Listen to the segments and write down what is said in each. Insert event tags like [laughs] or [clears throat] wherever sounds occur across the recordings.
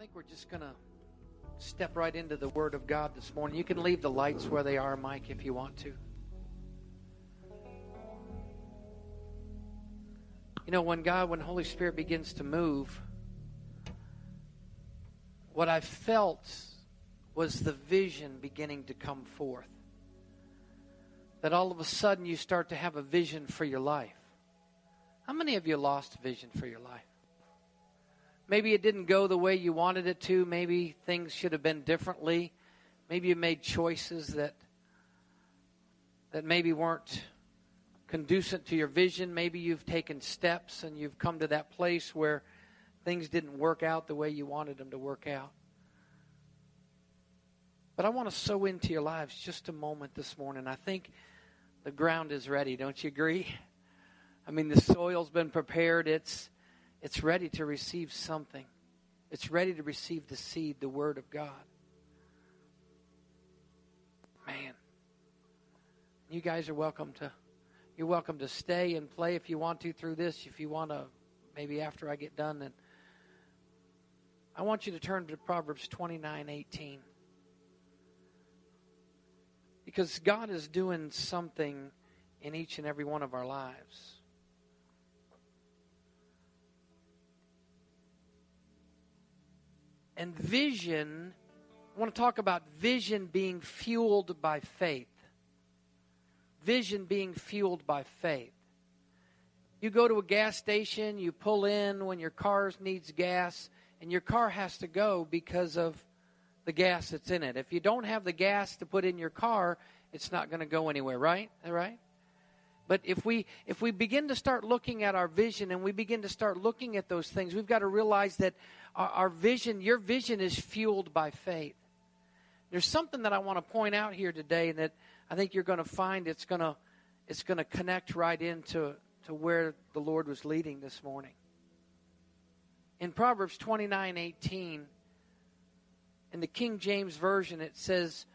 think we're just going to step right into the Word of God this morning. You can leave the lights where they are, Mike, if you want to. You know, when God, when Holy Spirit begins to move, what I felt was the vision beginning to come forth. That all of a sudden you start to have a vision for your life. How many of you lost vision for your life? Maybe it didn't go the way you wanted it to. Maybe things should have been differently. Maybe you made choices that that maybe weren't conducive to your vision. Maybe you've taken steps and you've come to that place where things didn't work out the way you wanted them to work out. But I want to sow into your lives just a moment this morning. I think the ground is ready, don't you agree? I mean, the soil's been prepared. It's it's ready to receive something. It's ready to receive the seed, the Word of God. Man. You guys are welcome to you're welcome to stay and play if you want to through this. If you want to maybe after I get done then I want you to turn to Proverbs 29:18. Because God is doing something in each and every one of our lives. And vision, I want to talk about vision being fueled by faith. Vision being fueled by faith. You go to a gas station, you pull in when your car needs gas, and your car has to go because of the gas that's in it. If you don't have the gas to put in your car, it's not going to go anywhere, right? Right? But if we if we begin to start looking at our vision and we begin to start looking at those things, we've got to realize that our, our vision, your vision is fueled by faith. There's something that I want to point out here today that I think you're going to find it's going to it's going to connect right into to where the Lord was leading this morning. In Proverbs 29:18 in the King James version it says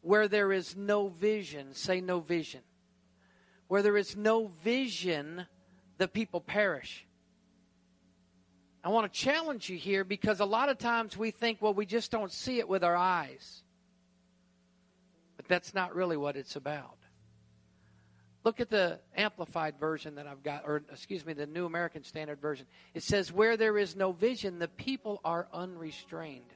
where there is no vision, say no vision. Where there is no vision, the people perish. I want to challenge you here because a lot of times we think, well, we just don't see it with our eyes. But that's not really what it's about. Look at the amplified version that I've got, or excuse me, the New American Standard Version. It says, Where there is no vision, the people are unrestrained.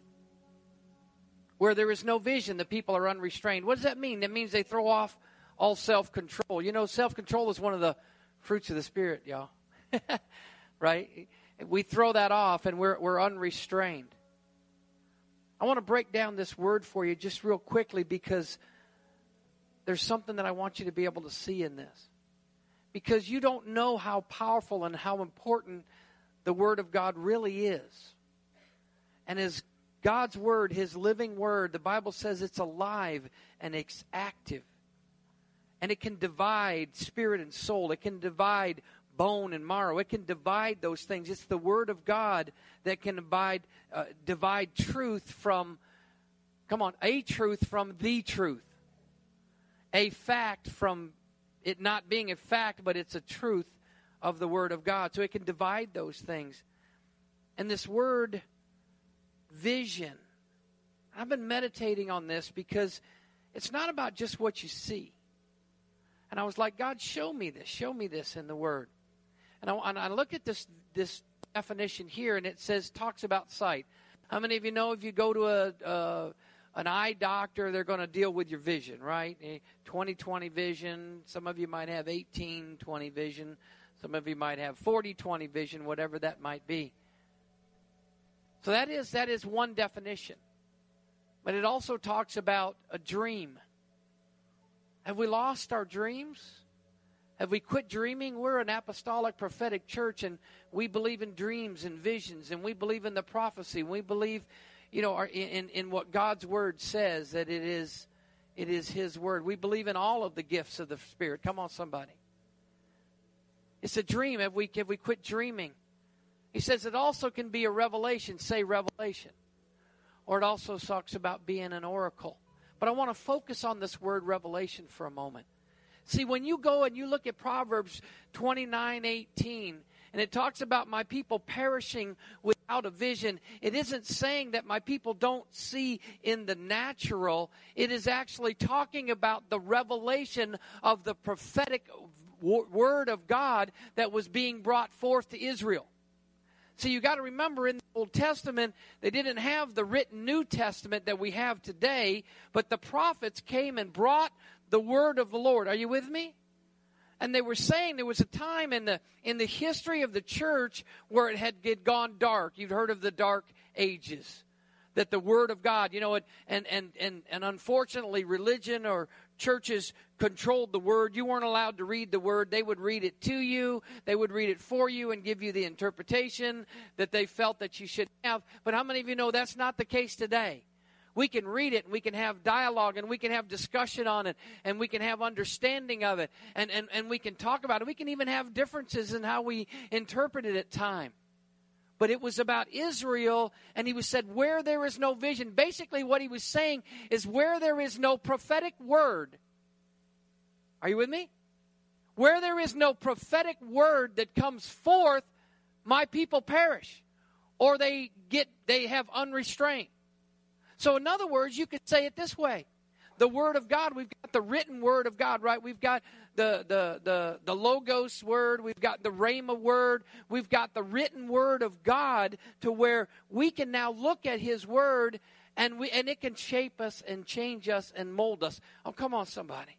Where there is no vision, the people are unrestrained. What does that mean? That means they throw off all self control. You know, self control is one of the fruits of the Spirit, y'all. [laughs] right? We throw that off and we're, we're unrestrained. I want to break down this word for you just real quickly because there's something that I want you to be able to see in this. Because you don't know how powerful and how important the Word of God really is. And as God's Word, His living Word, the Bible says it's alive and it's active and it can divide spirit and soul. It can divide bone and marrow. It can divide those things. It's the Word of God that can divide, uh, divide truth from, come on, a truth from the truth. A fact from it not being a fact, but it's a truth of the Word of God. So it can divide those things. And this word, vision, I've been meditating on this because it's not about just what you see. And I was like, God, show me this. Show me this in the Word. And I, and I look at this this definition here, and it says talks about sight. How many of you know if you go to a an eye doctor, they're going to deal with your vision, right? Eh, 20/20 vision. Some of you might have 18/20 vision. Some of you might have 40/20 vision, whatever that might be. So that is that is one definition. But it also talks about a dream. Have we lost our dreams? Have we quit dreaming? We're an apostolic prophetic church and we believe in dreams and visions and we believe in the prophecy. We believe, you know, in, in what God's word says that it is it is his word. We believe in all of the gifts of the Spirit. Come on, somebody. It's a dream. Have we have we quit dreaming? He says it also can be a revelation. Say revelation. Or it also talks about being an oracle. But I want to focus on this word revelation for a moment. See, when you go and you look at Proverbs 29 18, and it talks about my people perishing without a vision, it isn't saying that my people don't see in the natural. It is actually talking about the revelation of the prophetic word of God that was being brought forth to Israel. So you got to remember in the Old Testament, they didn't have the written New Testament that we have today, but the prophets came and brought the word of the Lord. Are you with me? And they were saying there was a time in the in the history of the church where it had, had gone dark. You've heard of the dark ages. That the word of God, you know, and and and and unfortunately religion or churches controlled the word. You weren't allowed to read the word. They would read it to you, they would read it for you and give you the interpretation that they felt that you should have. But how many of you know that's not the case today? We can read it and we can have dialogue and we can have discussion on it and we can have understanding of it and, and, and we can talk about it. We can even have differences in how we interpret it at time but it was about Israel, and he was said, Where there is no vision. Basically, what he was saying is, Where there is no prophetic word. Are you with me? Where there is no prophetic word that comes forth, my people perish, or they get they have unrestraint. So, in other words, you could say it this way the Word of God. We've got the written Word of God, right? We've got the, the, the, the Logos Word. We've got the Rhema Word. We've got the written Word of God to where we can now look at His Word and, we, and it can shape us and change us and mold us. Oh, come on, somebody.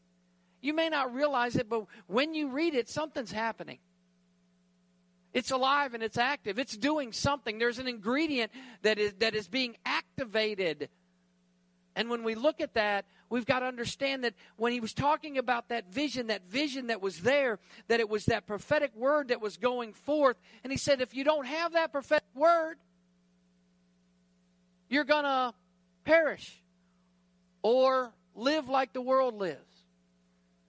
You may not realize it, but when you read it, something's happening. It's alive and it's active. It's doing something. There's an ingredient that is, that is being activated. And when we look at that, we've got to understand that when he was talking about that vision, that vision that was there, that it was that prophetic word that was going forth. And he said, if you don't have that prophetic word, you're going to perish or live like the world lives.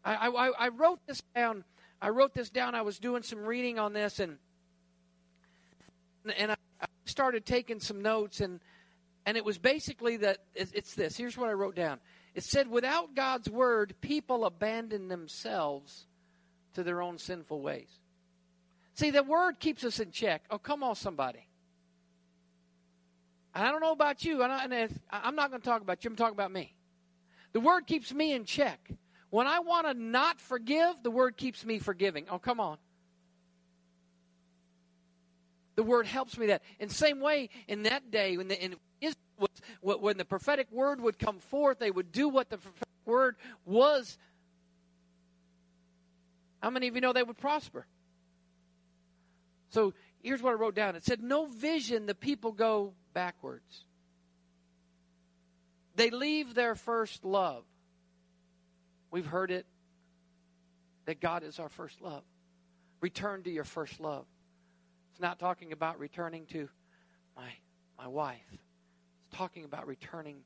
I, I, I, wrote this down. I wrote this down. I was doing some reading on this, and and I started taking some notes, and and it was basically that it's this. Here's what I wrote down. It said, without God's word, people abandon themselves to their own sinful ways. See, the word keeps us in check. Oh, come on, somebody. And I don't know about you, and, I, am not going to talk about you, I'm talking about me. The word keeps me in check. When I want to not forgive, the word keeps me forgiving. Oh, come on. The word helps me that. In same way, in that day, when the, in was when the prophetic word would come forth, they would do what the prophetic word was. How many of you know they would prosper? So here's what I wrote down it said, No vision, the people go backwards. They leave their first love. We've heard it that God is our first love. Return to your first love. It's not talking about returning to my my wife talking about returning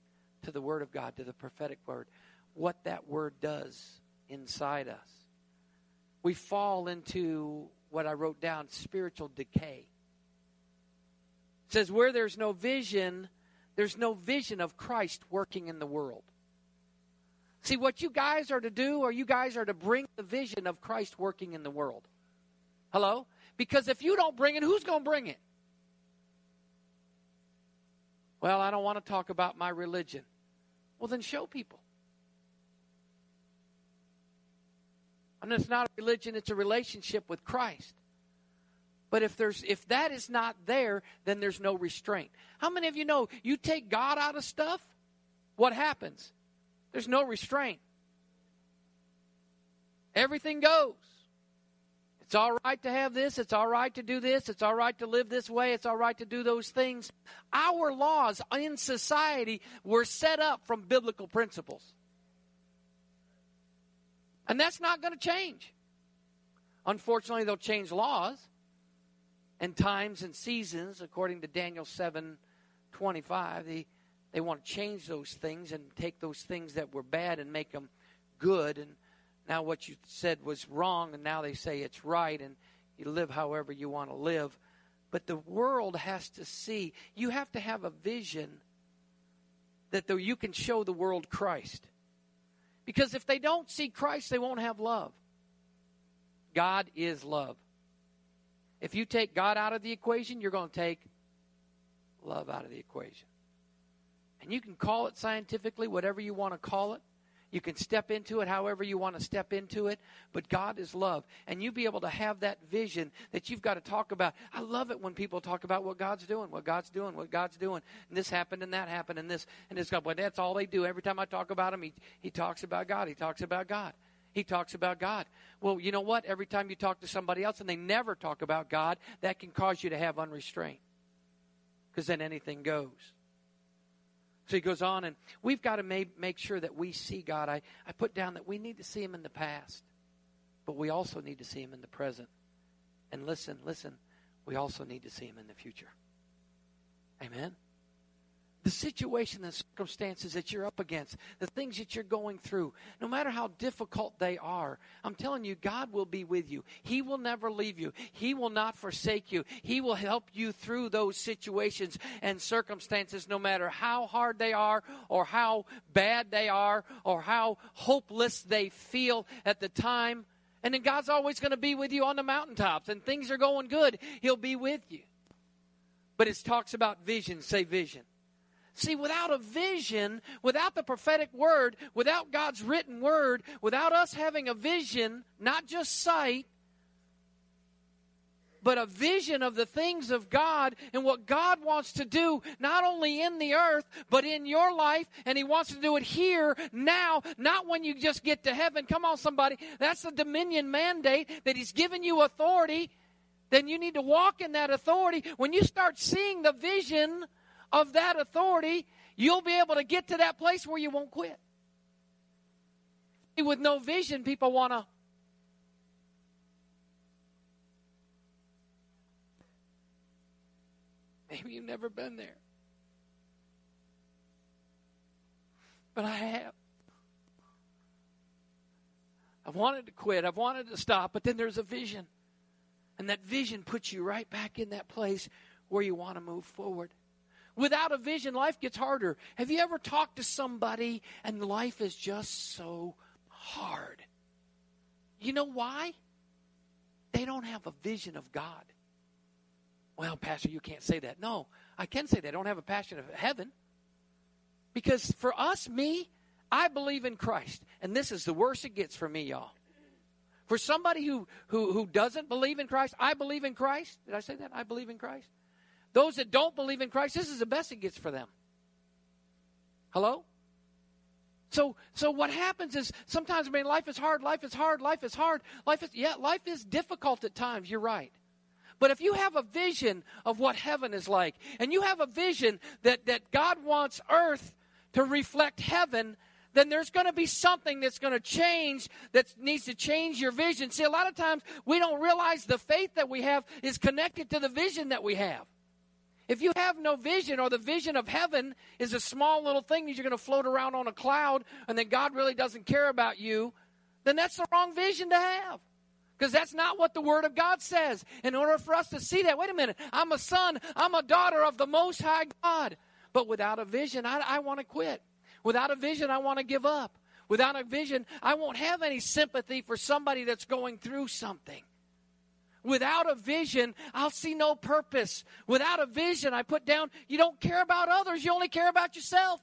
to the Word of God, to the prophetic Word, what that Word does inside us. We fall into what I wrote down spiritual decay. It says, where there's no vision, there's no vision of Christ working in the world. See, what you guys are to do, or you guys are to bring the vision of Christ working in the world. Hello? Because if you don't bring it, who's going to bring it? Well, I don't want to talk about my religion. Well, then show people. And it's not a religion, it's a relationship with Christ. But if there's if that is not there, then there's no restraint. How many of you know you take God out of stuff? What happens? There's no restraint. Everything goes. It's all right to have this. It's all right to do this. It's all right to live this way. It's all right to do those things. Our laws in society were set up from biblical principles. And that's not going to change. Unfortunately, they'll change laws and times and seasons, according to Daniel 7 25. They, they want to change those things and take those things that were bad and make them good. And now what you said was wrong, and now they say it's right, and you live however you want to live. But the world has to see, you have to have a vision that though you can show the world Christ. Because if they don't see Christ, they won't have love. God is love. If you take God out of the equation, you're going to take love out of the equation. And you can call it scientifically, whatever you want to call it. You can step into it however you want to step into it, but God is love. And you be able to have that vision that you've got to talk about. I love it when people talk about what God's doing, what God's doing, what God's doing. And this happened and that happened and this and this. God. Well, that's all they do. Every time I talk about him, he, he talks about God. He talks about God. He talks about God. Well, you know what? Every time you talk to somebody else and they never talk about God, that can cause you to have unrestraint. Because then anything goes. So he goes on, and we've got to make, make sure that we see God. I, I put down that we need to see him in the past, but we also need to see him in the present. And listen, listen, we also need to see him in the future. Amen? The situation and circumstances that you're up against, the things that you're going through, no matter how difficult they are, I'm telling you, God will be with you. He will never leave you. He will not forsake you. He will help you through those situations and circumstances, no matter how hard they are, or how bad they are, or how hopeless they feel at the time. And then God's always going to be with you on the mountaintops, and things are going good. He'll be with you. But it talks about vision. Say vision. See, without a vision, without the prophetic word, without God's written word, without us having a vision, not just sight, but a vision of the things of God and what God wants to do, not only in the earth, but in your life. And He wants to do it here, now, not when you just get to heaven. Come on, somebody. That's the dominion mandate that He's given you authority. Then you need to walk in that authority. When you start seeing the vision, of that authority, you'll be able to get to that place where you won't quit. With no vision, people want to. Maybe you've never been there. But I have. I've wanted to quit. I've wanted to stop, but then there's a vision. And that vision puts you right back in that place where you want to move forward. Without a vision, life gets harder. Have you ever talked to somebody and life is just so hard? You know why? They don't have a vision of God. Well, Pastor, you can't say that. No, I can say. I don't have a passion of heaven. Because for us, me, I believe in Christ. And this is the worst it gets for me, y'all. For somebody who, who, who doesn't believe in Christ, I believe in Christ. Did I say that? I believe in Christ. Those that don't believe in Christ, this is the best it gets for them. Hello? So, so what happens is sometimes, I mean, life is hard, life is hard, life is hard. Life is, yeah, life is difficult at times, you're right. But if you have a vision of what heaven is like, and you have a vision that, that God wants earth to reflect heaven, then there's going to be something that's going to change that needs to change your vision. See, a lot of times we don't realize the faith that we have is connected to the vision that we have. If you have no vision, or the vision of heaven is a small little thing that you're going to float around on a cloud and that God really doesn't care about you, then that's the wrong vision to have. Because that's not what the Word of God says. In order for us to see that, wait a minute, I'm a son, I'm a daughter of the Most High God. But without a vision, I, I want to quit. Without a vision, I want to give up. Without a vision, I won't have any sympathy for somebody that's going through something. Without a vision, I'll see no purpose. Without a vision, I put down, you don't care about others, you only care about yourself.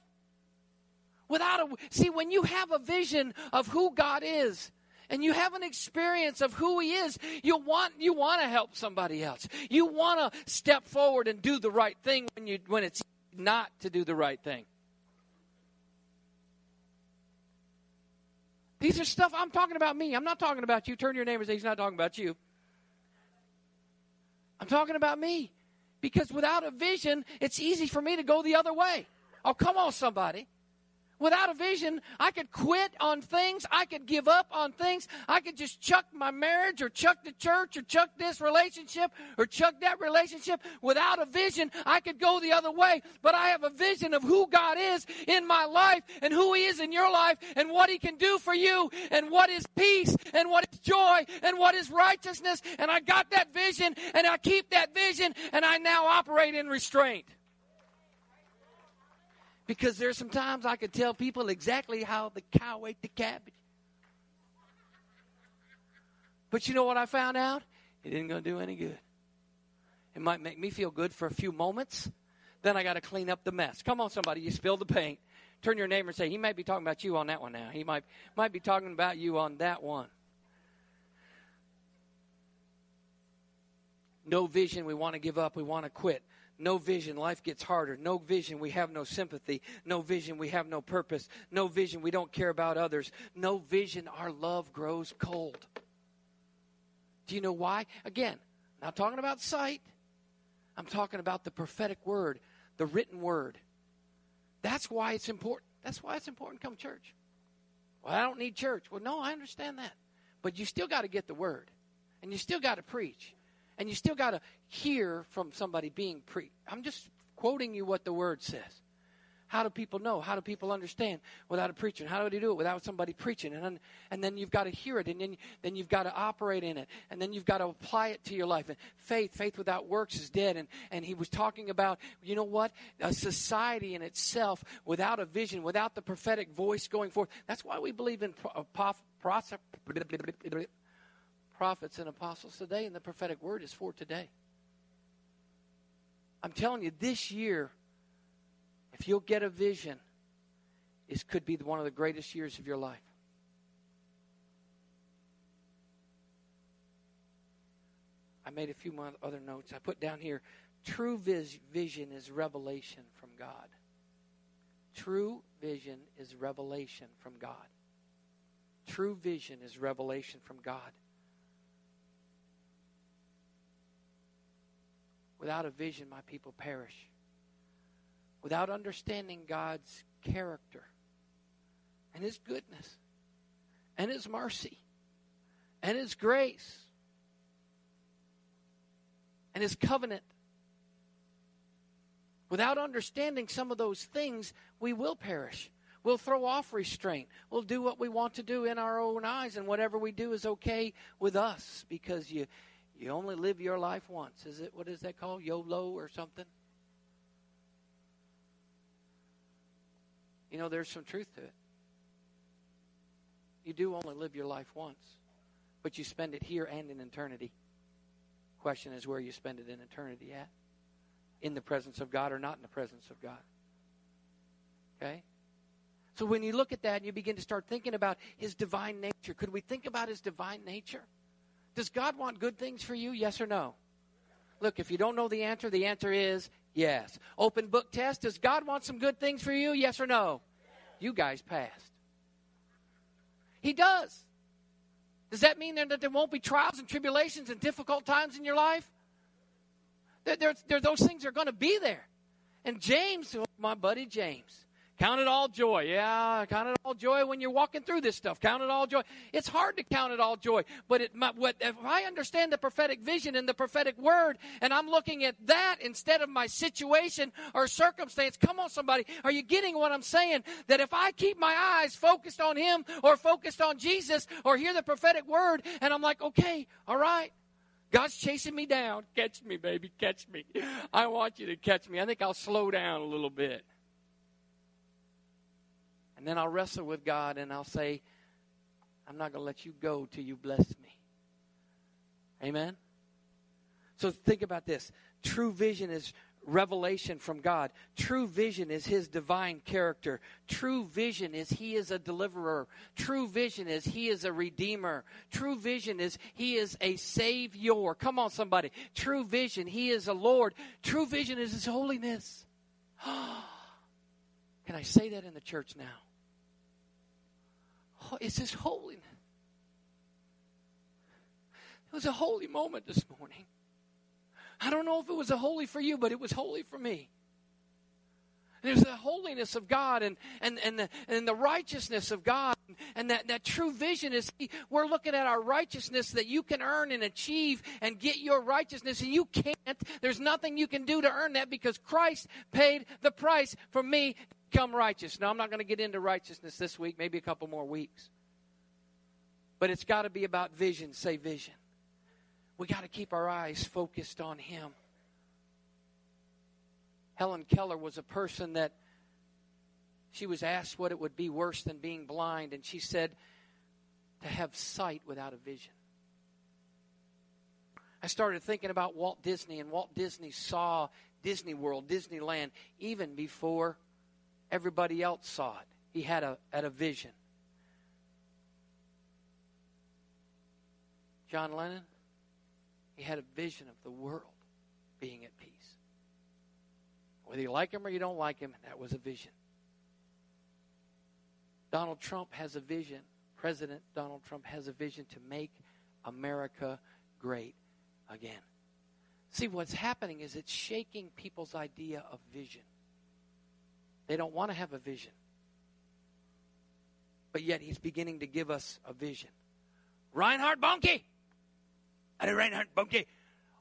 Without a, see, when you have a vision of who God is, and you have an experience of who he is you want you want to help somebody else. You want to step forward and do the right thing when you when it's not to do the right thing. These are stuff i'm talking about me. I'm not talking about you. Turn your neighbor and say he's not talking about you I'm talking about me. Because without a vision, it's easy for me to go the other way. Oh, come on, somebody. Without a vision, I could quit on things. I could give up on things. I could just chuck my marriage or chuck the church or chuck this relationship or chuck that relationship. Without a vision, I could go the other way. But I have a vision of who God is in my life and who He is in your life and what He can do for you and what is peace and what is joy and what is righteousness. And I got that vision and I keep that vision and I now operate in restraint. Because there's some times I could tell people exactly how the cow ate the cabbage. But you know what I found out? It isn't going to do any good. It might make me feel good for a few moments. Then I got to clean up the mess. Come on, somebody, you spilled the paint. Turn your neighbor and say, he might be talking about you on that one now. He might, might be talking about you on that one. No vision, we want to give up, we want to quit. No vision, life gets harder. No vision, we have no sympathy. No vision, we have no purpose. No vision, we don't care about others. No vision, our love grows cold. Do you know why? Again, not talking about sight. I'm talking about the prophetic word, the written word. That's why it's important. That's why it's important to come church. Well, I don't need church. Well, no, I understand that. But you still got to get the word. And you still got to preach. And you still got to hear from somebody being preached. I'm just quoting you what the word says. How do people know? How do people understand without a preacher? How do they do it without somebody preaching? And then, and then you've got to hear it, and then, then you've got to operate in it, and then you've got to apply it to your life. And faith, faith without works is dead. And, and he was talking about, you know what? A society in itself without a vision, without the prophetic voice going forth. That's why we believe in uh, prophets and apostles today, and the prophetic word is for today. I'm telling you, this year, if you'll get a vision, this could be one of the greatest years of your life. I made a few other notes. I put down here true vis- vision is revelation from God. True vision is revelation from God. True vision is revelation from God. Without a vision, my people perish. Without understanding God's character and His goodness and His mercy and His grace and His covenant, without understanding some of those things, we will perish. We'll throw off restraint. We'll do what we want to do in our own eyes, and whatever we do is okay with us because you you only live your life once. Is it what is that called? YOLO or something? You know, there's some truth to it. You do only live your life once, but you spend it here and in eternity. Question is where you spend it in eternity at? In the presence of God or not in the presence of God? Okay? So when you look at that and you begin to start thinking about his divine nature, could we think about his divine nature? Does God want good things for you? Yes or no? Look, if you don't know the answer, the answer is yes. Open book test. Does God want some good things for you? Yes or no? You guys passed. He does. Does that mean that there won't be trials and tribulations and difficult times in your life? There, there, there those things are going to be there. And James, my buddy James, Count it all joy. Yeah, count it all joy when you're walking through this stuff. Count it all joy. It's hard to count it all joy, but it, what, if I understand the prophetic vision and the prophetic word, and I'm looking at that instead of my situation or circumstance, come on, somebody, are you getting what I'm saying? That if I keep my eyes focused on Him or focused on Jesus or hear the prophetic word, and I'm like, okay, all right, God's chasing me down. Catch me, baby, catch me. I want you to catch me. I think I'll slow down a little bit. And then I'll wrestle with God and I'll say, I'm not going to let you go till you bless me. Amen? So think about this. True vision is revelation from God. True vision is His divine character. True vision is He is a deliverer. True vision is He is a redeemer. True vision is He is a savior. Come on, somebody. True vision, He is a Lord. True vision is His holiness. [gasps] Can I say that in the church now? It's His holiness. It was a holy moment this morning. I don't know if it was a holy for you, but it was holy for me. There's the holiness of God and, and, and, the, and the righteousness of God. And that, that true vision is we're looking at our righteousness that you can earn and achieve and get your righteousness, and you can't. There's nothing you can do to earn that because Christ paid the price for me become righteous. Now, I'm not going to get into righteousness this week, maybe a couple more weeks. But it's got to be about vision. Say vision. We got to keep our eyes focused on Him. Helen Keller was a person that she was asked what it would be worse than being blind, and she said, to have sight without a vision. I started thinking about Walt Disney, and Walt Disney saw Disney World, Disneyland, even before everybody else saw it. He had a, had a vision. John Lennon, he had a vision of the world being at peace. Whether you like him or you don't like him, that was a vision. Donald Trump has a vision. President Donald Trump has a vision to make America great again. See, what's happening is it's shaking people's idea of vision. They don't want to have a vision. But yet he's beginning to give us a vision. Reinhard Bonnke! And Reinhard Bonnke,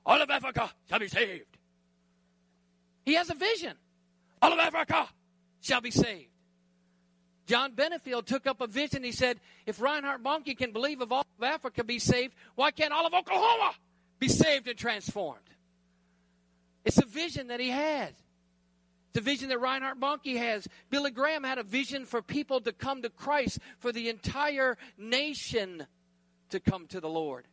all of Africa shall be saved. He has a vision. All of Africa shall be saved. John Benefiel took up a vision. He said, if Reinhard Bonnke can believe of all of Africa be saved, why can't all of Oklahoma be saved and transformed? It's a vision that he has. A vision that Reinhard Bonnke has. Billy Graham had a vision for people to come to Christ, for the entire nation to come to the Lord.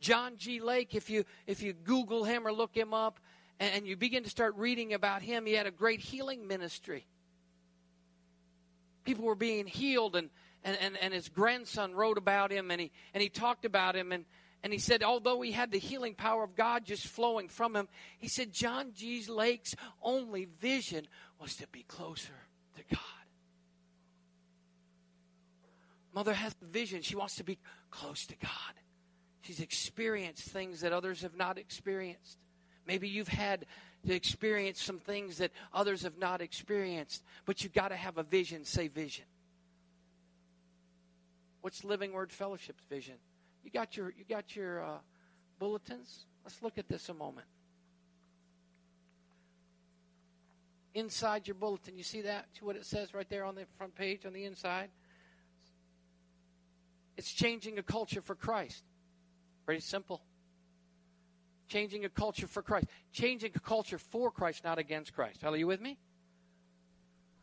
John G. Lake, if you if you Google him or look him up and you begin to start reading about him, he had a great healing ministry. People were being healed and and, and, and his grandson wrote about him and he and he talked about him and and he said, although he had the healing power of God just flowing from him, he said John G. Lake's only vision was to be closer to God. Mother has a vision. She wants to be close to God. She's experienced things that others have not experienced. Maybe you've had to experience some things that others have not experienced, but you've got to have a vision. Say vision. What's Living Word Fellowship's vision? You got your you got your uh, bulletins. Let's look at this a moment. Inside your bulletin, you see that? See what it says right there on the front page on the inside? It's changing a culture for Christ. Pretty simple. Changing a culture for Christ. Changing a culture for Christ, not against Christ. Are you with me?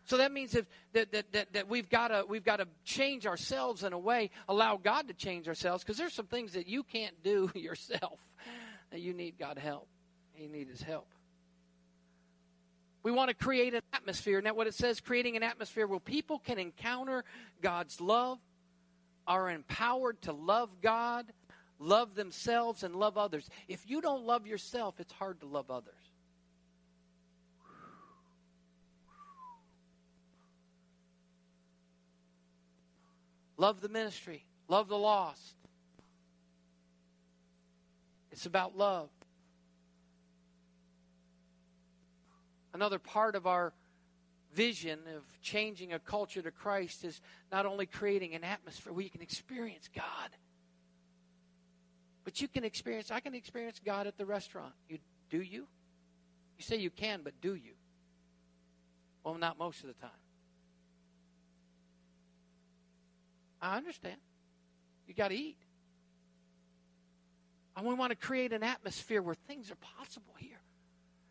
So that means if, that, that, that, that we've got we've to change ourselves in a way, allow God to change ourselves, because there's some things that you can't do [laughs] yourself that you need God help. You need His help. We want to create an atmosphere. Now, what it says, creating an atmosphere where people can encounter God's love, are empowered to love God, love themselves, and love others. If you don't love yourself, it's hard to love others. Love the ministry. Love the lost. It's about love. Another part of our vision of changing a culture to Christ is not only creating an atmosphere where you can experience God, but you can experience, I can experience God at the restaurant. You do you? You say you can, but do you? Well, not most of the time. I understand. You got to eat. And we want to create an atmosphere where things are possible here.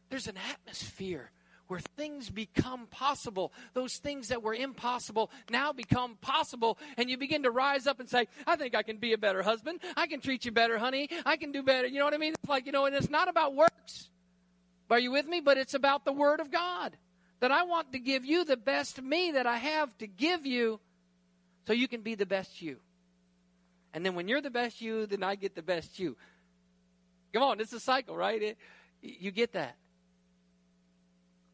There's an atmosphere where things become possible. Those things that were impossible now become possible. And you begin to rise up and say, I think I can be a better husband. I can treat you better, honey. I can do better. You know what I mean? It's like, you know, and it's not about works. Are you with me? But it's about the Word of God. That I want to give you the best me that I have to give you so you can be the best you. And then when you're the best you, then I get the best you. Come on, it's a cycle, right? It, you get that.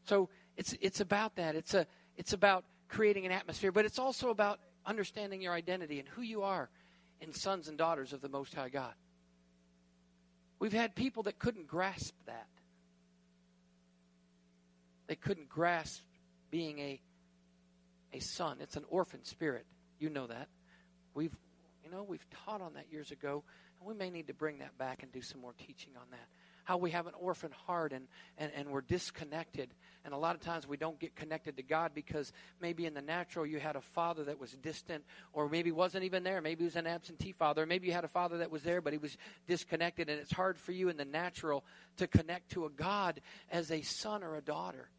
So it's it's about that. It's a it's about creating an atmosphere, but it's also about understanding your identity and who you are in sons and daughters of the Most High God. We've had people that couldn't grasp that. They couldn't grasp being a a son. It's an orphan spirit. You know that. We've, you know, we've taught on that years ago, and we may need to bring that back and do some more teaching on that. How we have an orphan heart and, and, and we're disconnected. And a lot of times we don't get connected to God because maybe in the natural you had a father that was distant, or maybe wasn't even there. Maybe he was an absentee father. Maybe you had a father that was there, but he was disconnected. And it's hard for you in the natural to connect to a God as a son or a daughter.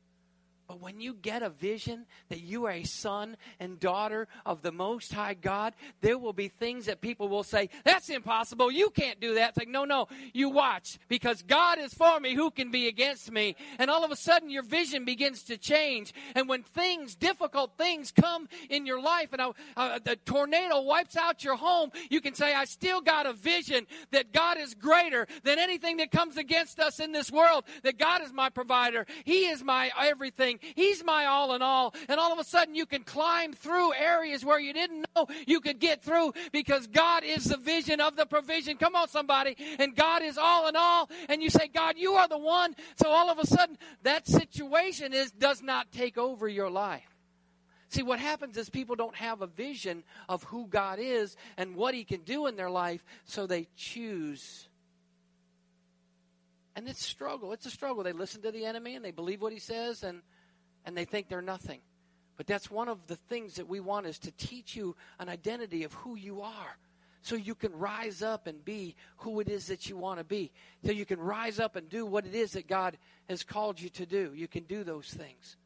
But when you get a vision that you are a son and daughter of the Most High God, there will be things that people will say, That's impossible. You can't do that. It's like, No, no, you watch. Because God is for me. Who can be against me? And all of a sudden, your vision begins to change. And when things, difficult things, come in your life and a, a, a tornado wipes out your home, you can say, I still got a vision that God is greater than anything that comes against us in this world, that God is my provider. He is my everything. He's my all in all. And all of a sudden, you can climb through areas where you didn't know you could get through because God is the vision of the provision. Come on, somebody. And God is all in all. And you say, God, you are the one. So all of a sudden, that situation is does not take over your life. See, what happens is people don't have a vision of who God is and what He can do in their life, so they choose. And it's struggle. It's a struggle. They listen to the enemy and they believe what he says, and and they think they're nothing. But that's one of the things that we want is to teach you an identity of who you are. So you can rise up and be who it is that you want to be. So you can rise up and do what it is that God has called you to do. You can do those things.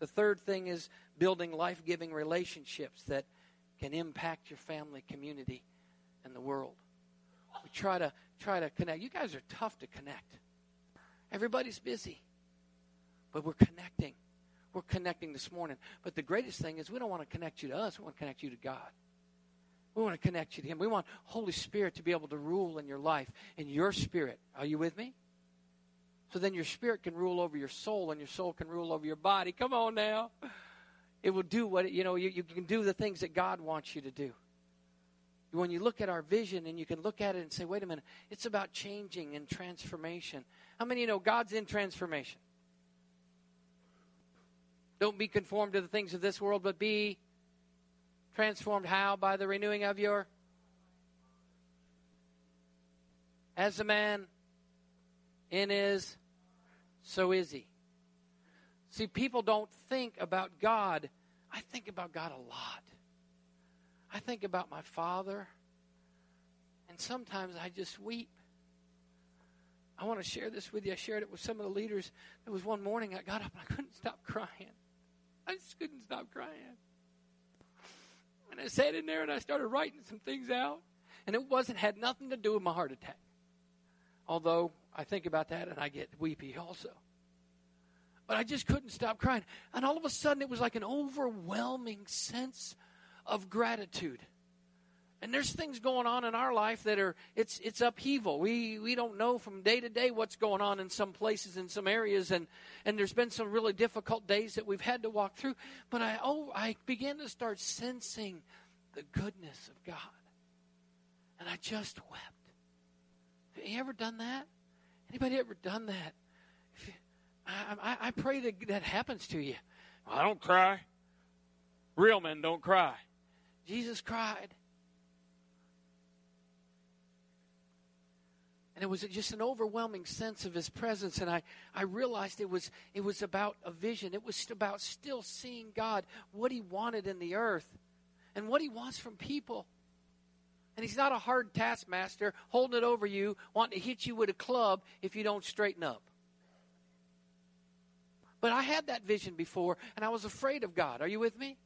The third thing is building life giving relationships that can impact your family, community, and the world. We try to try to connect. You guys are tough to connect. Everybody's busy. But we're connecting we're connecting this morning. But the greatest thing is we don't want to connect you to us, we want to connect you to God. We want to connect you to Him. We want Holy Spirit to be able to rule in your life, in your spirit. Are you with me? So then your spirit can rule over your soul, and your soul can rule over your body. Come on now. It will do what, it, you know, you, you can do the things that God wants you to do. When you look at our vision and you can look at it and say, wait a minute, it's about changing and transformation. How many you know God's in transformation? Don't be conformed to the things of this world, but be transformed how? By the renewing of your. As a man in is, so is he. See, people don't think about God. I think about God a lot. I think about my father, and sometimes I just weep. I want to share this with you. I shared it with some of the leaders. There was one morning I got up and I couldn't stop crying. I just couldn't stop crying. And I sat in there and I started writing some things out. And it wasn't had nothing to do with my heart attack. Although I think about that and I get weepy also. But I just couldn't stop crying. And all of a sudden it was like an overwhelming sense of gratitude. And there's things going on in our life that are it's it's upheaval. We we don't know from day to day what's going on in some places in some areas and and there's been some really difficult days that we've had to walk through, but I oh I began to start sensing the goodness of God. And I just wept. Have you ever done that? Anybody ever done that? You, I, I, I pray that that happens to you. I don't cry. Real men don't cry. Jesus cried. And it was just an overwhelming sense of his presence. And I, I realized it was it was about a vision. It was about still seeing god what he wanted in the earth and what he wants from people. And he's not a hard taskmaster holding it over you wanting to hit you with a club if you don't straighten up. But i had that vision before and i was afraid of god. Are you with me?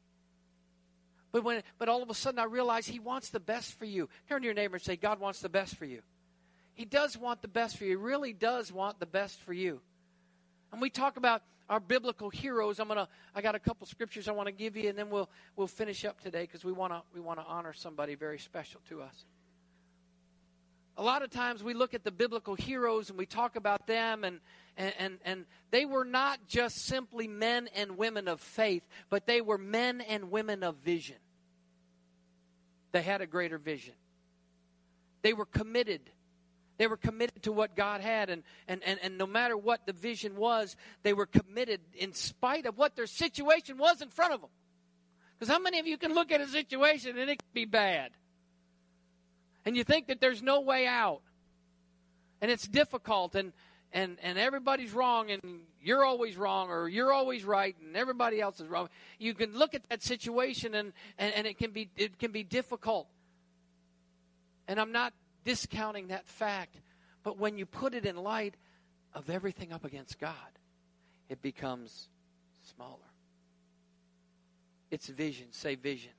But when but all of a sudden i realized he wants the best for you. Turn to your neighbor and say god wants the best for you he does want the best for you. He really does want the best for you. And we talk about our biblical heroes. I'm gonna I got a couple scriptures I want to give you, and then we'll we'll finish up today because we wanna we wanna honor somebody very special to us. A lot of times we look at the biblical heroes and we talk about them and and, and, and they were not just simply men and women of faith, but they were men and women of vision. They had a greater vision. They were committed they were committed to what God had, and, and, and, and no matter what the vision was, they were committed in spite of what their situation was in front of them. Because how many of you can look at a situation and it can be bad? And you think that there's no way out. And it's difficult, and, and, and everybody's wrong, and you're always wrong, or you're always right, and everybody else is wrong. You can look at that situation, and, and, and it, can be, it can be difficult. And I'm not discounting that fact. But when you put it in light of everything up against God, it becomes smaller. It's vision. Say vision.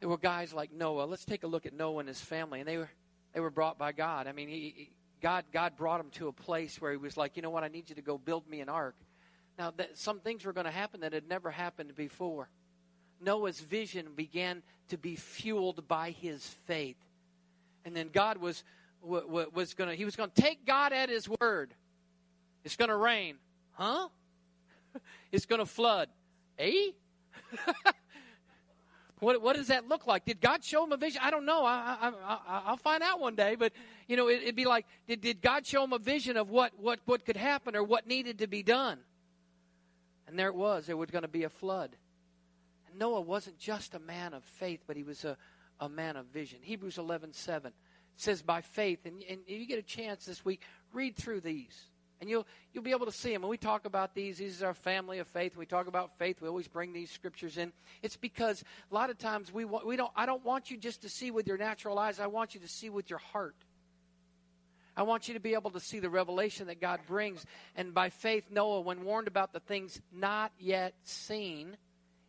There were guys like Noah. Let's take a look at Noah and his family, and they were they were brought by God. I mean, he, he, God God brought him to a place where he was like, you know what, I need you to go build me an ark. Now, that, some things were going to happen that had never happened before. Noah's vision began to be fueled by his faith, and then God was was going to he was going to take God at his word. It's going to rain, huh? [laughs] it's going to flood, eh? [laughs] what, what does that look like? Did God show him a vision? I don't know. I, I, will find out one day. But, you know, it, would be like, did, did God show him a vision of what, what, what could happen or what needed to be done? And there it was. There was going to be a flood. And Noah wasn't just a man of faith, but he was a, a man of vision. Hebrews 11 7 says, by faith. And, and you get a chance this week, read through these. And you'll, you'll be able to see them. When we talk about these, these are our family of faith. When we talk about faith, we always bring these scriptures in. It's because a lot of times we, want, we don't, I don't want you just to see with your natural eyes. I want you to see with your heart. I want you to be able to see the revelation that God brings. And by faith, Noah, when warned about the things not yet seen,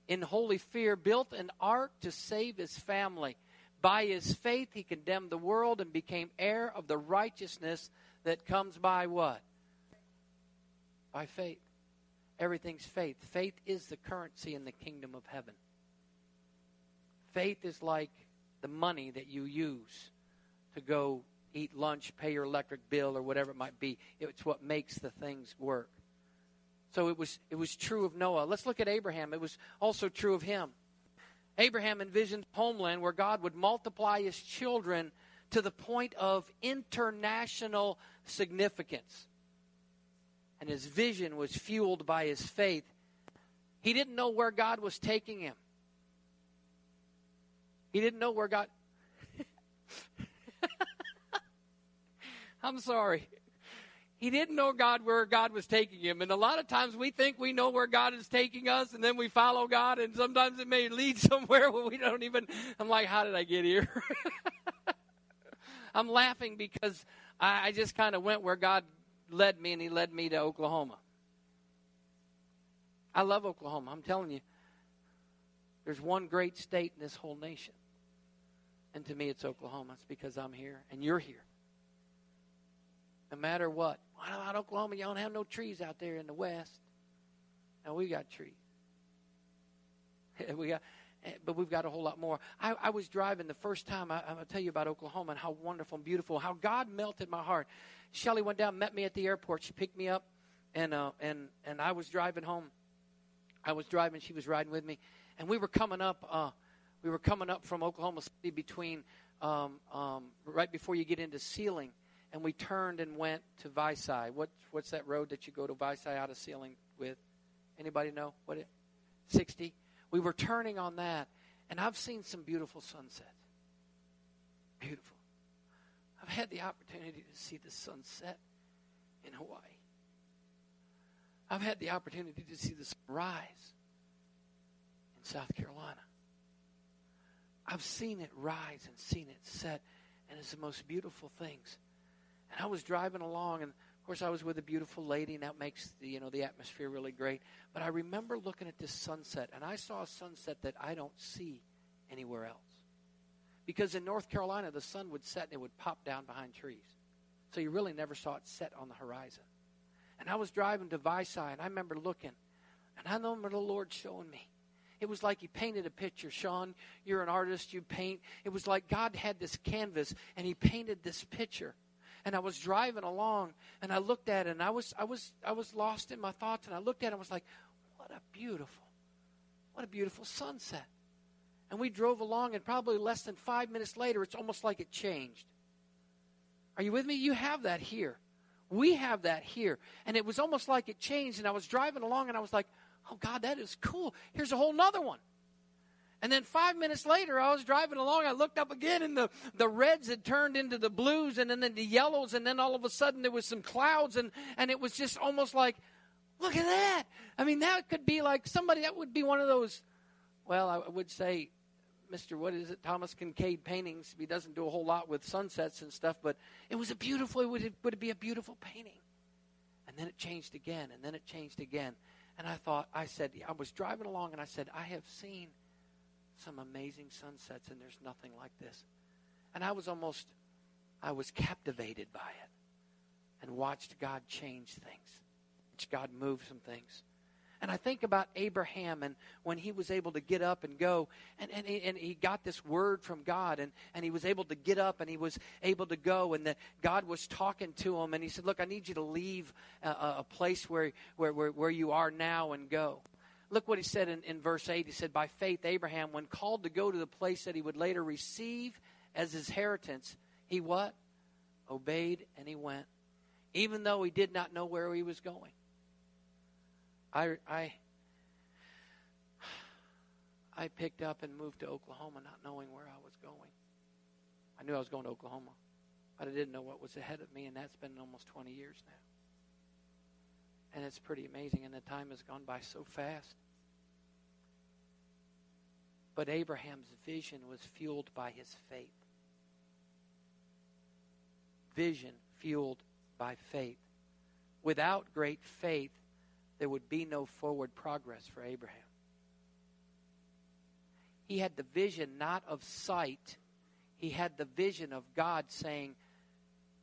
in holy fear, built an ark to save his family. By his faith, he condemned the world and became heir of the righteousness that comes by what? by faith. Everything's faith. Faith is the currency in the kingdom of heaven. Faith is like the money that you use to go eat lunch, pay your electric bill, or whatever it might be. It's what makes the things work. So it was, it was true of Noah. Let's look at Abraham. It was also true of him. Abraham envisioned homeland where God would multiply his children to the point of international significance and his vision was fueled by his faith. He didn't know where God was taking him. He didn't know where God. [laughs] I'm sorry. He didn't know God where God was taking him. And a lot of times we think we know where God is taking us and then we follow God and sometimes it may lead [laughs] somewhere where we don't even I'm like, how did I get here? [laughs] I'm laughing because I, I just kind of went where God led me, and he led me to Oklahoma. I love Oklahoma. I'm telling you, there's one great state in this whole nation. And to me, it's Oklahoma. It's because I'm here and you're here. No matter what. What about Oklahoma? Y'all don't have no trees out there in the west. Now we got trees. [laughs] we got, eh, but we've got a whole lot more. I, I was driving the first time. I, I'm going to tell you about Oklahoma and how wonderful and beautiful, how God melted my heart. Shelly went down, met me at the airport. She picked me up, and uh, and and I was driving home. I was driving. She was riding with me, and we were coming up. Uh, we were coming up from Oklahoma City between um, um, right before you get into Seiling, and we turned and went to Vici. What what's that road that you go to Vici out of Seiling with? Anybody know what it? Sixty. We were turning on that, and I've seen some beautiful sunsets. Beautiful. I've had the opportunity to see the sunset in Hawaii. I've had the opportunity to see the sunrise in South Carolina. I've seen it rise and seen it set, and it's the most beautiful things. And I was driving along, and of course I was with a beautiful lady, and that makes the you know the atmosphere really great. But I remember looking at this sunset, and I saw a sunset that I don't see anywhere else. Because in North Carolina, the sun would set and it would pop down behind trees. So you really never saw it set on the horizon. And I was driving to Vici, and I remember looking, and I remember the Lord showing me. It was like He painted a picture. Sean, you're an artist, you paint. It was like God had this canvas, and He painted this picture. And I was driving along, and I looked at it, and I was, I was, I was lost in my thoughts, and I looked at it, and was like, what a beautiful, what a beautiful sunset. And we drove along, and probably less than five minutes later, it's almost like it changed. Are you with me? You have that here. We have that here. And it was almost like it changed. And I was driving along, and I was like, oh, God, that is cool. Here's a whole nother one. And then five minutes later, I was driving along. I looked up again, and the, the reds had turned into the blues, and then the yellows, and then all of a sudden there was some clouds, and, and it was just almost like, look at that. I mean, that could be like somebody, that would be one of those, well, I would say Mr. What is it? Thomas Kinkade paintings. He doesn't do a whole lot with sunsets and stuff, but it was a beautiful. It would, it would be a beautiful painting. And then it changed again, and then it changed again. And I thought, I said, I was driving along and I said, I have seen some amazing sunsets and there's nothing like this. And I was almost, I was captivated by it and watched God change things, watched God move some things. And I think about Abraham and when he was able to get up and go, and, and, he, and he got this word from God, and, and he was able to get up and he was able to go, and that God was talking to him, and he said, Look, I need you to leave a, a place where, where, where, where you are now and go. Look what he said in, in verse 8. He said, By faith, Abraham, when called to go to the place that he would later receive as his inheritance, he what? Obeyed and he went, even though he did not know where he was going. I, I, I picked up and moved to Oklahoma not knowing where I was going. I knew I was going to Oklahoma, but I didn't know what was ahead of me, and that's been almost 20 years now. And it's pretty amazing, and the time has gone by so fast. But Abraham's vision was fueled by his faith. Vision fueled by faith. Without great faith, there would be no forward progress for Abraham. He had the vision not of sight, he had the vision of God saying,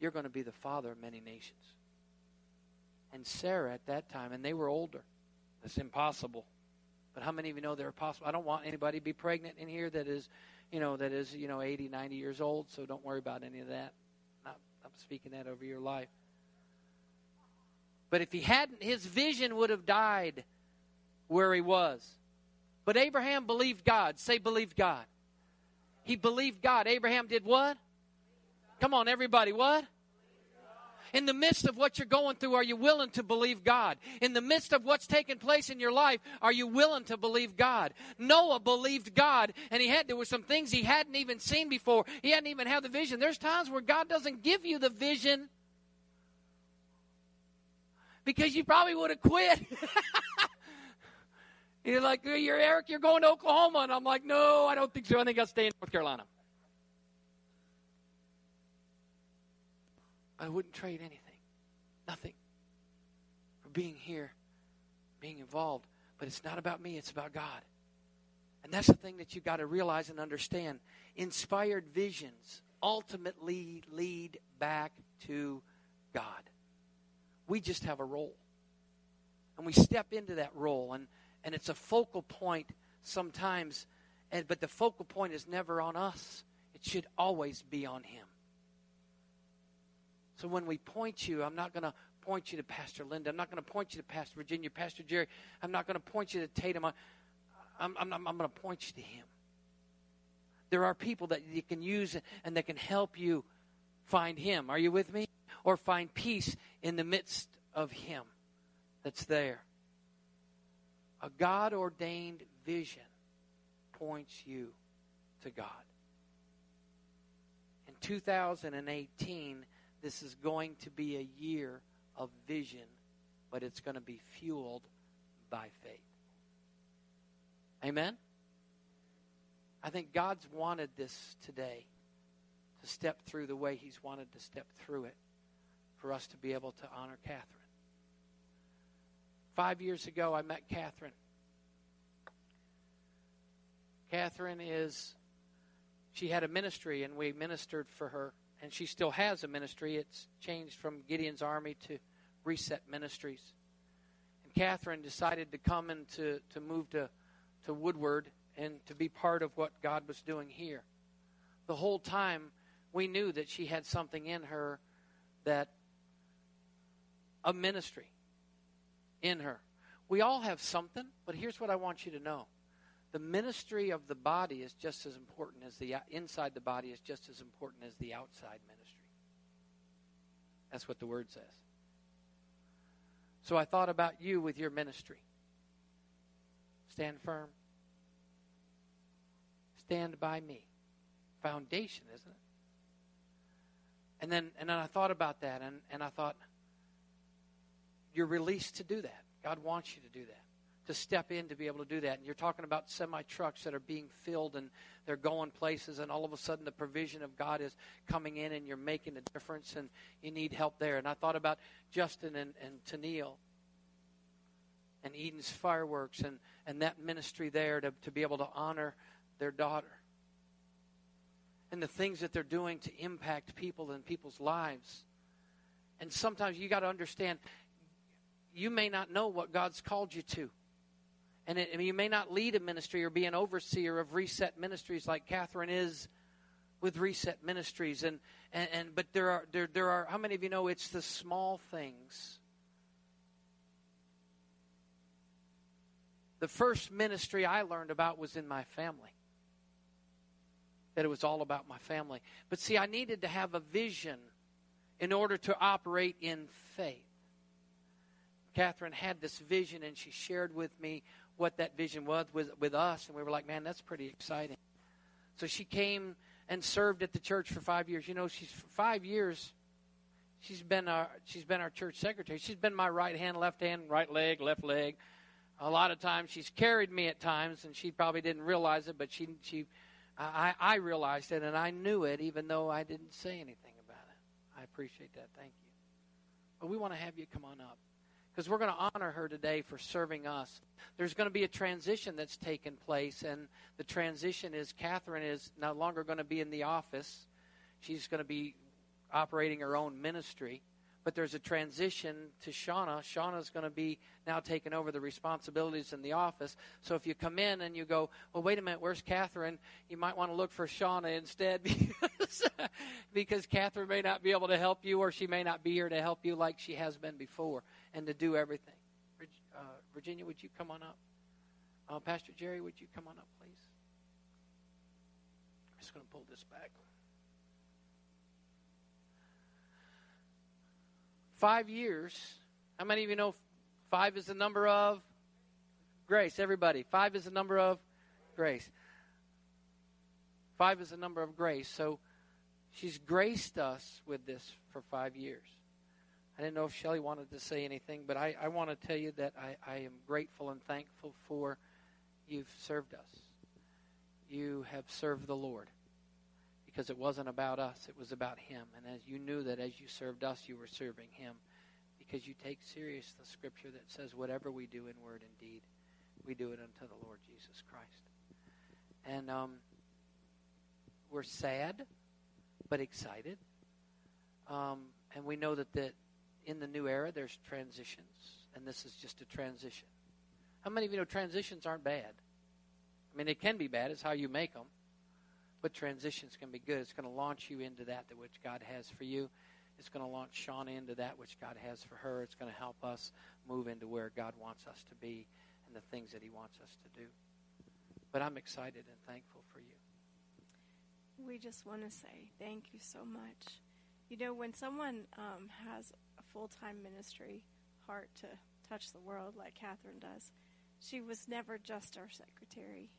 You're going to be the father of many nations. And Sarah at that time, and they were older. It's impossible. But how many of you know they're possible? I don't want anybody to be pregnant in here that is, you know, that is, you know, 80, 90 years old, so don't worry about any of that. Not, I'm speaking that over your life. But if he hadn't, his vision would have died where he was. But Abraham believed God. Say, believed God. He believed God. Abraham did what? Come on, everybody, what? In the midst of what you're going through, are you willing to believe God? In the midst of what's taking place in your life, are you willing to believe God? Noah believed God, and he had there were some things he hadn't even seen before. He hadn't even had the vision. There's times where God doesn't give you the vision because you probably would have quit. [laughs] You're like, you're Eric, you're going to Oklahoma. And I'm like, no, I don't think so. I think I'll stay in North Carolina. I wouldn't trade anything, nothing, for being here, being involved. But it's not about me, it's about God. And that's the thing that you've got to realize and understand. Inspired visions ultimately lead back to God. We just have a role. And we step into that role, and, and it's a focal point sometimes, and, but the focal point is never on us. It should always be on Him. So when we point you, I'm not going to point you to Pastor Linda. I'm not going to point you to Pastor Virginia, Pastor Jerry. I'm not going to point you to Tatum. I'm, I'm, I'm, I'm going to point you to Him. There are people that you can use and that can help you find Him. Are you with me? or find peace in the midst of Him that's there. A God ordained vision points you to God. In 2018, this is going to be a year of vision, but it's going to be fueled by faith. Amen? I think God's wanted this today to step through the way He's wanted to step through it for us to be able to honor Catherine. Five years ago, I met Catherine. Catherine is, she had a ministry, and we ministered for her. And she still has a ministry. It's changed from Gideon's Army to Reset Ministries. And Catherine decided to come and to, to move to, to Woodward and to be part of what God was doing here. The whole time, we knew that she had something in her that a ministry in her. We all have something, but here's what I want you to know. The ministry of the body is just as important as the inside the body is just as important as the outside ministry. That's what the word says. So I thought about you with your ministry. Stand firm. Stand by me. Foundation, isn't it? And then and then I thought about that and, and I thought, you're released to do that. God wants you to do that, to step in to be able to do that. And you're talking about semi trucks that are being filled and they're going places, and all of a sudden the provision of God is coming in and you're making a difference and you need help there. And I thought about Justin and, and Tennille and Eden's Fireworks and, and that ministry there to, to be able to honor their daughter. And the things that they're doing to impact people and people's lives. And sometimes you got to understand, you may not know what God's called you to. And it, I mean, you may not lead a ministry or be an overseer of reset ministries like Catherine is with reset ministries. And, and, and but there are there, there are how many of you know it's the small things The first ministry I learned about was in my family. That it was all about my family. But see, I needed to have a vision in order to operate in faith. Catherine had this vision and she shared with me what that vision was with, with us, and we were like, man, that's pretty exciting. So she came and served at the church for five years. You know, she's five years. She's been our she's been our church secretary. She's been my right hand, left hand, right leg, left leg, a lot of times she's carried me at times, and she probably didn't realize it, but she she I, I realized it, and I knew it, even though I didn't say anything about it. I appreciate that. Thank you. But we want to have you come on up because we're going to honor her today for serving us. There's going to be a transition that's taken place, and the transition is Catherine is no longer going to be in the office. She's going to be operating her own ministry but there's a transition to Shauna. Shauna's going to be now taking over the responsibilities in the office. So if you come in and you go, well, wait a minute, where's Catherine? You might want to look for Shauna instead [laughs] because, because Catherine may not be able to help you or she may not be here to help you like she has been before and to do everything. Uh, Virginia, would you come on up? Uh, Pastor Jerry, would you come on up, please? I'm just going to pull this back. Five years. How many of you know five is the number of grace? Everybody. Five is the number of grace. Five is the number of grace. So she's graced us with this for five years. I didn't know if Shelly wanted to say anything, but I, I want to tell you that I, I am grateful and thankful for you've served us. You have served the Lord because it wasn't about us, it was about Him. And as you knew that as you served us, you were serving Him because you take serious the scripture that says, whatever we do in word and deed, we do it unto the Lord Jesus Christ. And um, we're sad, but excited. Um, and we know that, that in the new era, there's transitions, and this is just a transition. How many of you know transitions aren't bad? I mean, they can be bad. It's how you make them. But transitions can be good. It's going to launch you into that, that which God has for you. It's going to launch Shauna into that which God has for her. It's going to help us move into where God wants us to be and the things that He wants us to do. But I'm excited and thankful for you. We just want to say thank you so much. You know, when someone um, has full time ministry heart to touch the world like Catherine does, she was never just our secretary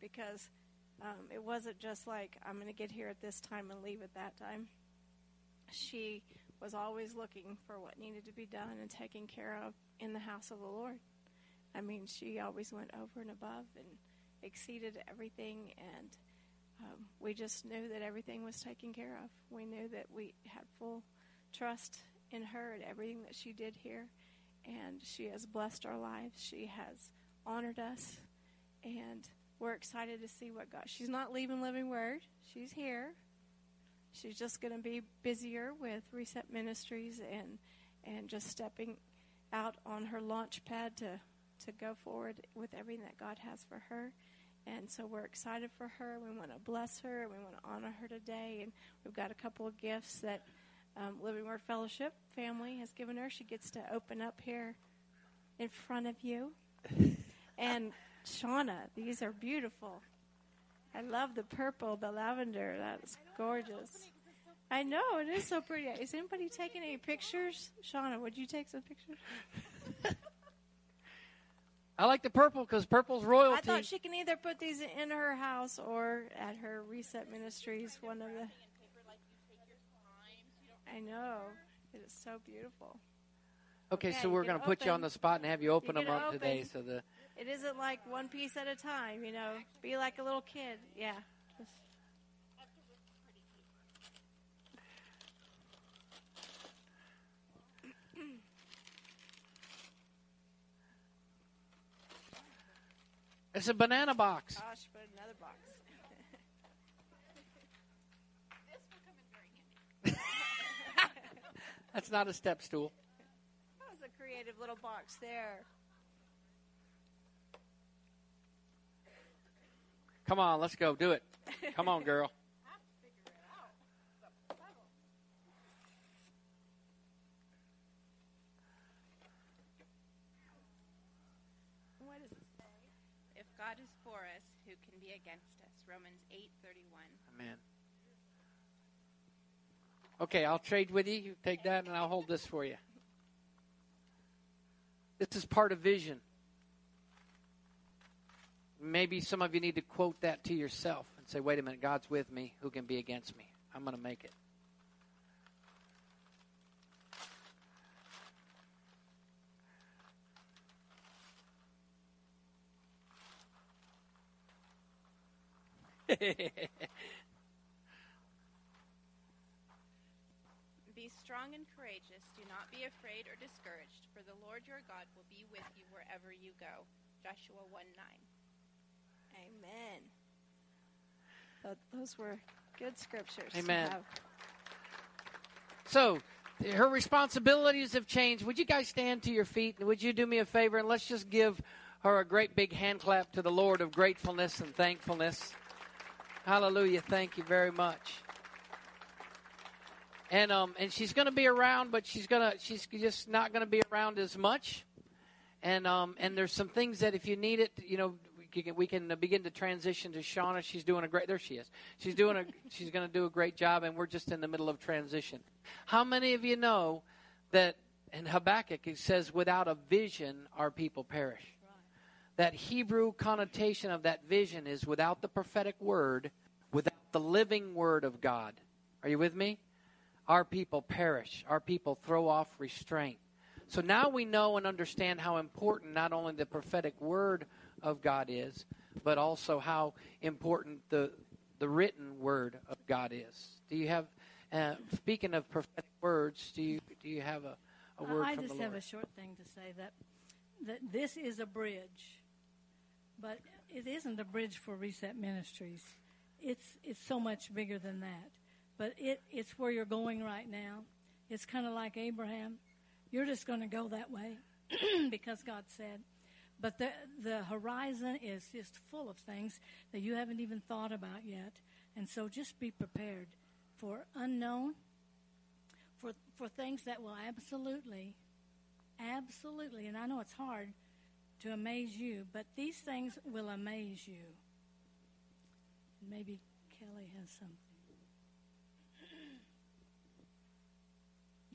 because um, it wasn't just like, I'm going to get here at this time and leave at that time. She was always looking for what needed to be done and taken care of in the house of the Lord. I mean, she always went over and above and exceeded everything, and um, we just knew that everything was taken care of. We knew that we had full trust in her and everything that she did here, and she has blessed our lives. She has honored us, and we're excited to see what God. She's not leaving Living Word. She's here. She's just going to be busier with Reset Ministries and and just stepping out on her launch pad to to go forward with everything that God has for her. And so we're excited for her. We want to bless her. We want to honor her today. And we've got a couple of gifts that um, Living Word Fellowship family has given her. She gets to open up here in front of you. [laughs] and Shauna, these are beautiful. I love the purple, the lavender. That's gorgeous. I know it is so pretty. Is anybody taking any pictures? Shauna, would you take some pictures? [laughs] I like the purple because purple's royalty. I thought she can either put these in her house or at her Reset Ministries. One of the. I know it is so beautiful. Okay, okay so we're going to put you on the spot and have you open you them up open. today, so the it isn't like one piece at a time, you know. Be like a little kid. Yeah. It's a banana box. Should put another box. That's not a step stool. That was a creative little box there. Come on, let's go. Do it. Come on, [laughs] girl. What is this? If God is for us, who can be against us? Romans 8:31. Amen. Okay, I'll trade with you. You take that, and I'll hold this for you. This is part of vision. Maybe some of you need to quote that to yourself and say, wait a minute, God's with me. Who can be against me? I'm going to make it. [laughs] Be strong and courageous. Do not be afraid or discouraged, for the Lord your God will be with you wherever you go. Joshua 1 9. Amen. Th- Those were good scriptures. to Amen. have. So, her responsibilities have changed. Would you guys stand to your feet and would you do me a favor and let's just give her a great big hand clap to the Lord of gratefulness and thankfulness. Hallelujah. Thank you very much. And um and she's going to be around but she's to she's just not going to be around as much. And um and there's some things that if you need it, you know, we can, we can begin to transition to Shauna. She's doing a great. There she is. She's doing a. [laughs] she's going to do a great job, and we're just in the middle of transition. How many of you know that in Habakkuk it says, "Without a vision, our people perish." That Hebrew connotation of that vision is without the prophetic word, without the living word of God. Are you with me? Our people perish. Our people throw off restraint. So now we know and understand how important not only the prophetic word of God is, but also how important the the written word of God is. Do you have? Uh, speaking of prophetic words, do you do you have a, a word I from just have a short thing to say that that this is a bridge, but it isn't a bridge for Reset Ministries. It's it's so much bigger than that. But it it's where you're going right now. It's kind of like Abraham. You're just going to go that way [clears throat] because God said. But the the horizon is just full of things that you haven't even thought about yet, and so just be prepared for unknown, for for things that will absolutely Absolutely. And I know it's hard to amaze you, but these things will amaze you. Maybe Kelly has something.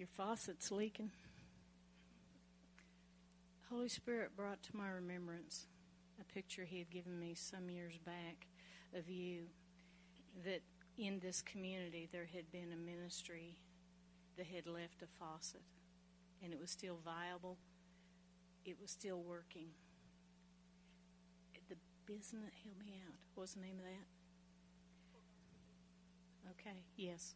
Your faucet's leaking. Holy Spirit brought to my remembrance a picture He had given me some years back of you that in this community there had been a ministry that had left a faucet and it was still viable, it was still working. The business, help me out. What was the name of that? Okay, yes.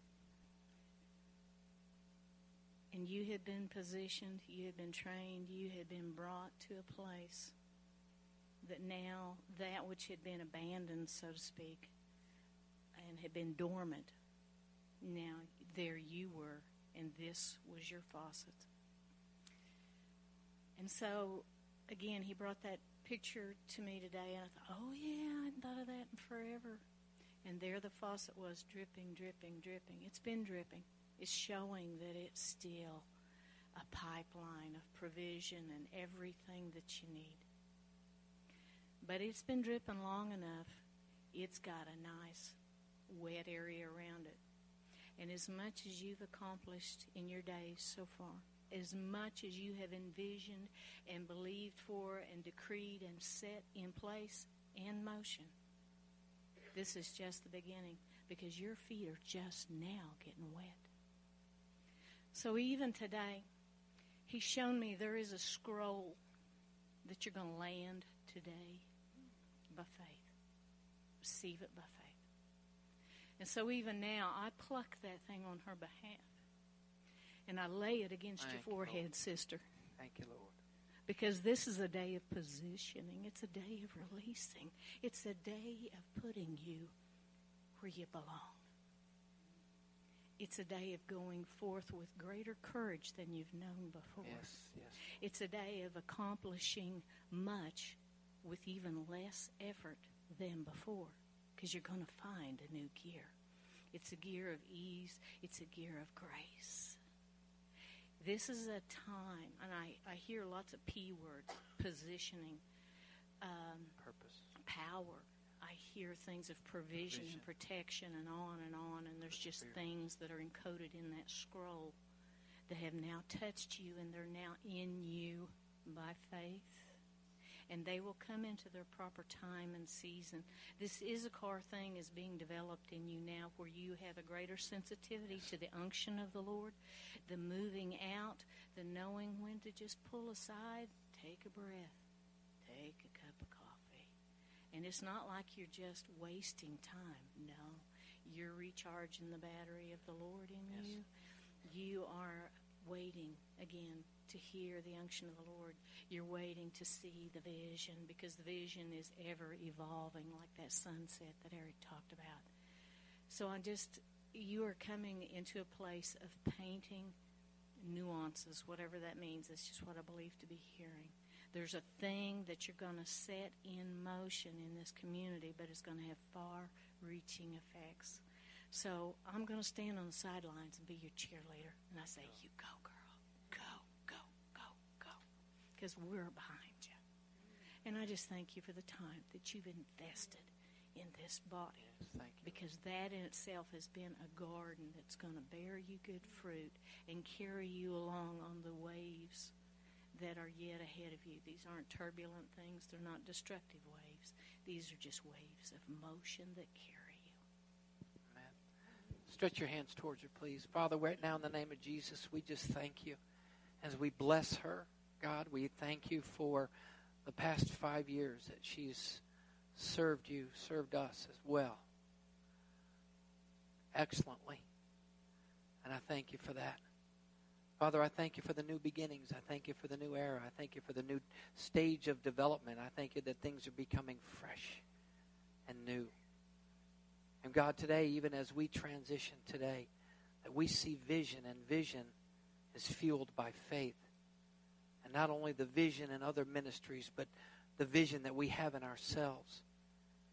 And you had been positioned, you had been trained, you had been brought to a place that now that which had been abandoned, so to speak, and had been dormant, now there you were, and this was your faucet. And so, again, he brought that picture to me today, and I thought, oh, yeah, I hadn't thought of that in forever. And there the faucet was dripping, dripping, dripping. It's been dripping. It's showing that it's still a pipeline of provision and everything that you need. But it's been dripping long enough, it's got a nice wet area around it. And as much as you've accomplished in your days so far, as much as you have envisioned and believed for and decreed and set in place and motion, this is just the beginning because your feet are just now getting wet. So even today, he's shown me there is a scroll that you're going to land today by faith. Receive it by faith. And so even now, I pluck that thing on her behalf. And I lay it against Thank your forehead, Lord. sister. Thank you, Lord. Because this is a day of positioning, it's a day of releasing, it's a day of putting you where you belong. It's a day of going forth with greater courage than you've known before. Yes, yes. It's a day of accomplishing much with even less effort than before because you're going to find a new gear. It's a gear of ease, it's a gear of grace. This is a time, and I, I hear lots of P words positioning, um, Purpose. power. I hear things of provision, Provision. and protection and on and on, and there's just things that are encoded in that scroll that have now touched you and they're now in you by faith. And they will come into their proper time and season. This Issachar thing is being developed in you now where you have a greater sensitivity to the unction of the Lord, the moving out, the knowing when to just pull aside, take a breath, take a cup of coffee. And it's not like you're just wasting time. No, you're recharging the battery of the Lord in Yes. you. You are waiting again to hear the unction of the Lord. You're waiting to see the vision because the vision is ever evolving, like that sunset that Eric talked about. So I just, you are coming into a place of painting nuances, whatever that means. It's just what I believe to be hearing. There's a thing that you're going to set in motion in this community, but it's going to have far reaching effects. So I'm going to stand on the sidelines and be your cheerleader. And I say, You go, girl. Go, go, go, go. Because we're behind you. And I just thank you for the time that you've invested in this body Yes, thank you. because that in itself has been a garden that's going to bear you good fruit and carry you along on the waves that are yet ahead of you. These aren't turbulent things, they're not destructive waves. These are just waves of motion that carry you. Amen. Stretch your hands towards her, please. Father, right now in the name of Jesus, we just thank you. As we bless her, God, we thank you for the past five years that she's served you, served us as well. Excellently. And I thank you for that. Father, I thank you for the new beginnings. I thank you for the new era. I thank you for the new stage of development. I thank you that things are becoming fresh and new. And God, today, even as we transition today, that we see vision, and vision is fueled by faith. And not only the vision in other ministries, but the vision that we have in ourselves.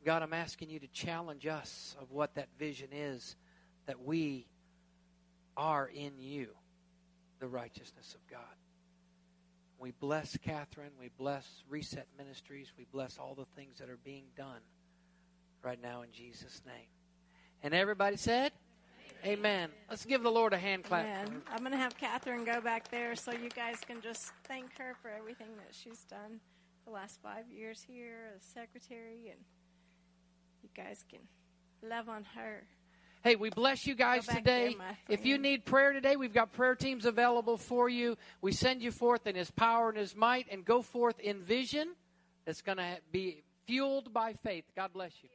God, I'm asking you to challenge us of what that vision is that we are in you, the righteousness of God. We bless Catherine. We bless Reset Ministries. We bless all the things that are being done right now in Jesus' name. And everybody said, Amen. Let's give the Lord a hand clap. Amen. I'm going to have Catherine go back there so you guys can just thank her for everything that she's done the last five years here as secretary, and you guys can love on her. Hey, we bless you guys today. there, if you need prayer today, we've got prayer teams available for you. We send you forth in His power and His might, and go forth in vision that's going to be fueled by faith. God bless you.